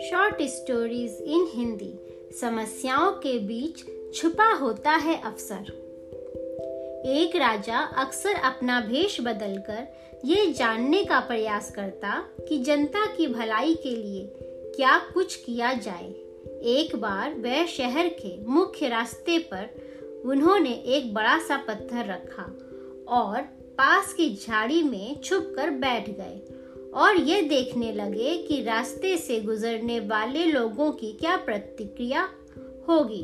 Short stories in Hindi समस्याओं के बीच छुपा होता है अवसर एक राजा अक्सर अपना भेष बदलकर ये जानने का प्रयास करता कि जनता की भलाई के लिए क्या कुछ किया जाए। एक बार वह शहर के मुख्य रास्ते पर उन्होंने एक बड़ा सा पत्थर रखा और पास की झाड़ी में छुप कर बैठ गए और ये देखने लगे कि रास्ते से गुजरने वाले लोगों की क्या प्रतिक्रिया होगी।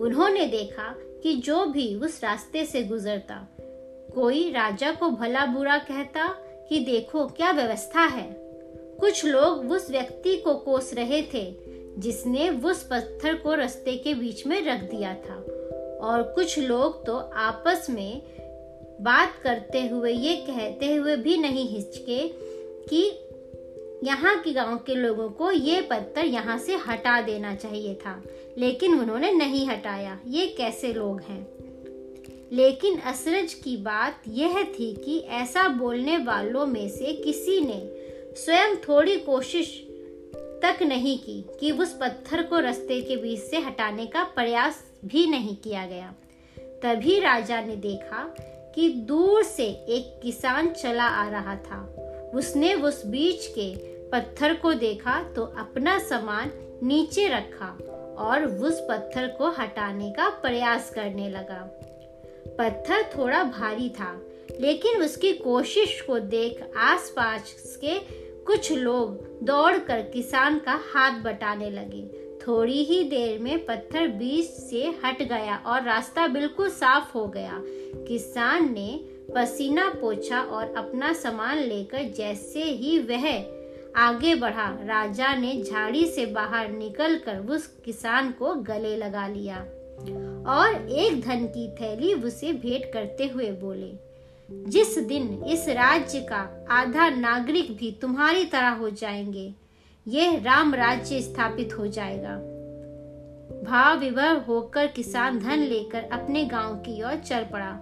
उन्होंने देखा कि जो भी उस रास्ते से गुजरता, कोई राजा को भला बुरा कहता कि देखो क्या व्यवस्था है। कुछ लोग उस व्यक्ति को कोस रहे थे, जिसने उस पत्थर को रास्ते के बीच में रख दिया था। और कुछ लोग तो आपस में बात करते हुए, ये कहते हुए भी नहीं हिचके कि यहाँ के गाँव के लोगों को ये पत्थर यहाँ से हटा देना चाहिए था, लेकिन उन्होंने नहीं हटाया। ये कैसे लोग हैं? लेकिन असरज की बात यह थी कि ऐसा बोलने वालों में से किसी ने स्वयं थोड़ी कोशिश तक नहीं की कि उस पत्थर को रास्ते के बीच से हटाने का प्रयास भी नहीं किया गया। तभी राजा ने देखा कि दूर से एक किसान चला आ रहा था। उसने उस बीच के पत्थर को देखा तो अपना सामान नीचे रखा और उस पत्थर को हटाने का प्रयास करने लगा। पत्थर थोड़ा भारी था, लेकिन उसकी कोशिश को देख आसपास के कुछ लोग दौड़कर किसान का हाथ बटाने लगे। थोड़ी ही देर में पत्थर बीच से हट गया और रास्ता बिल्कुल साफ़ हो गया। किसान ने पसीना पोछा और अपना सामान लेकर जैसे ही वह आगे बढ़ा, राजा ने झाड़ी से बाहर निकलकर उस किसान को गले लगा लिया और एक धन की थैली उसे भेंट करते हुए बोले, जिस दिन इस राज्य का आधा नागरिक भी तुम्हारी तरह हो जाएँगे यह राम राज्य स्थापित हो जाएगा। भाव विभव होकर किसान धन लेकर अपने गाँव की ओर चल पड़ा।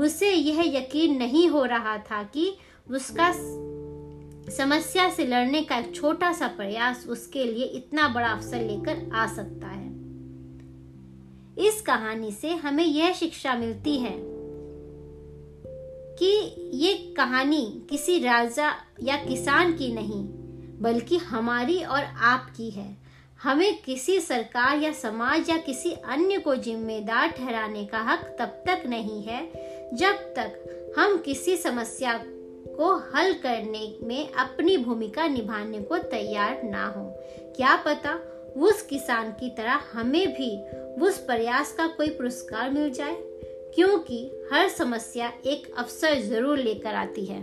उसे यह यकीन नहीं हो रहा था कि उसका समस्या से लड़ने का एक छोटा सा प्रयास उसके लिए इतना बड़ा अवसर लेकर आ सकता है। इस कहानी से हमें यह शिक्षा मिलती है कि ये कहानी किसी राजा या किसान की नहीं बल्कि हमारी और आपकी है। हमें किसी सरकार या समाज या किसी अन्य को जिम्मेदार ठहराने का हक तब तक नहीं है, जब तक हम किसी समस्या को हल करने में अपनी भूमिका निभाने को तैयार ना हो। क्या पता उस किसान की तरह हमें भी उस प्रयास का कोई पुरस्कार मिल जाए, क्योंकि हर समस्या एक अवसर ज़रूर लेकर आती है।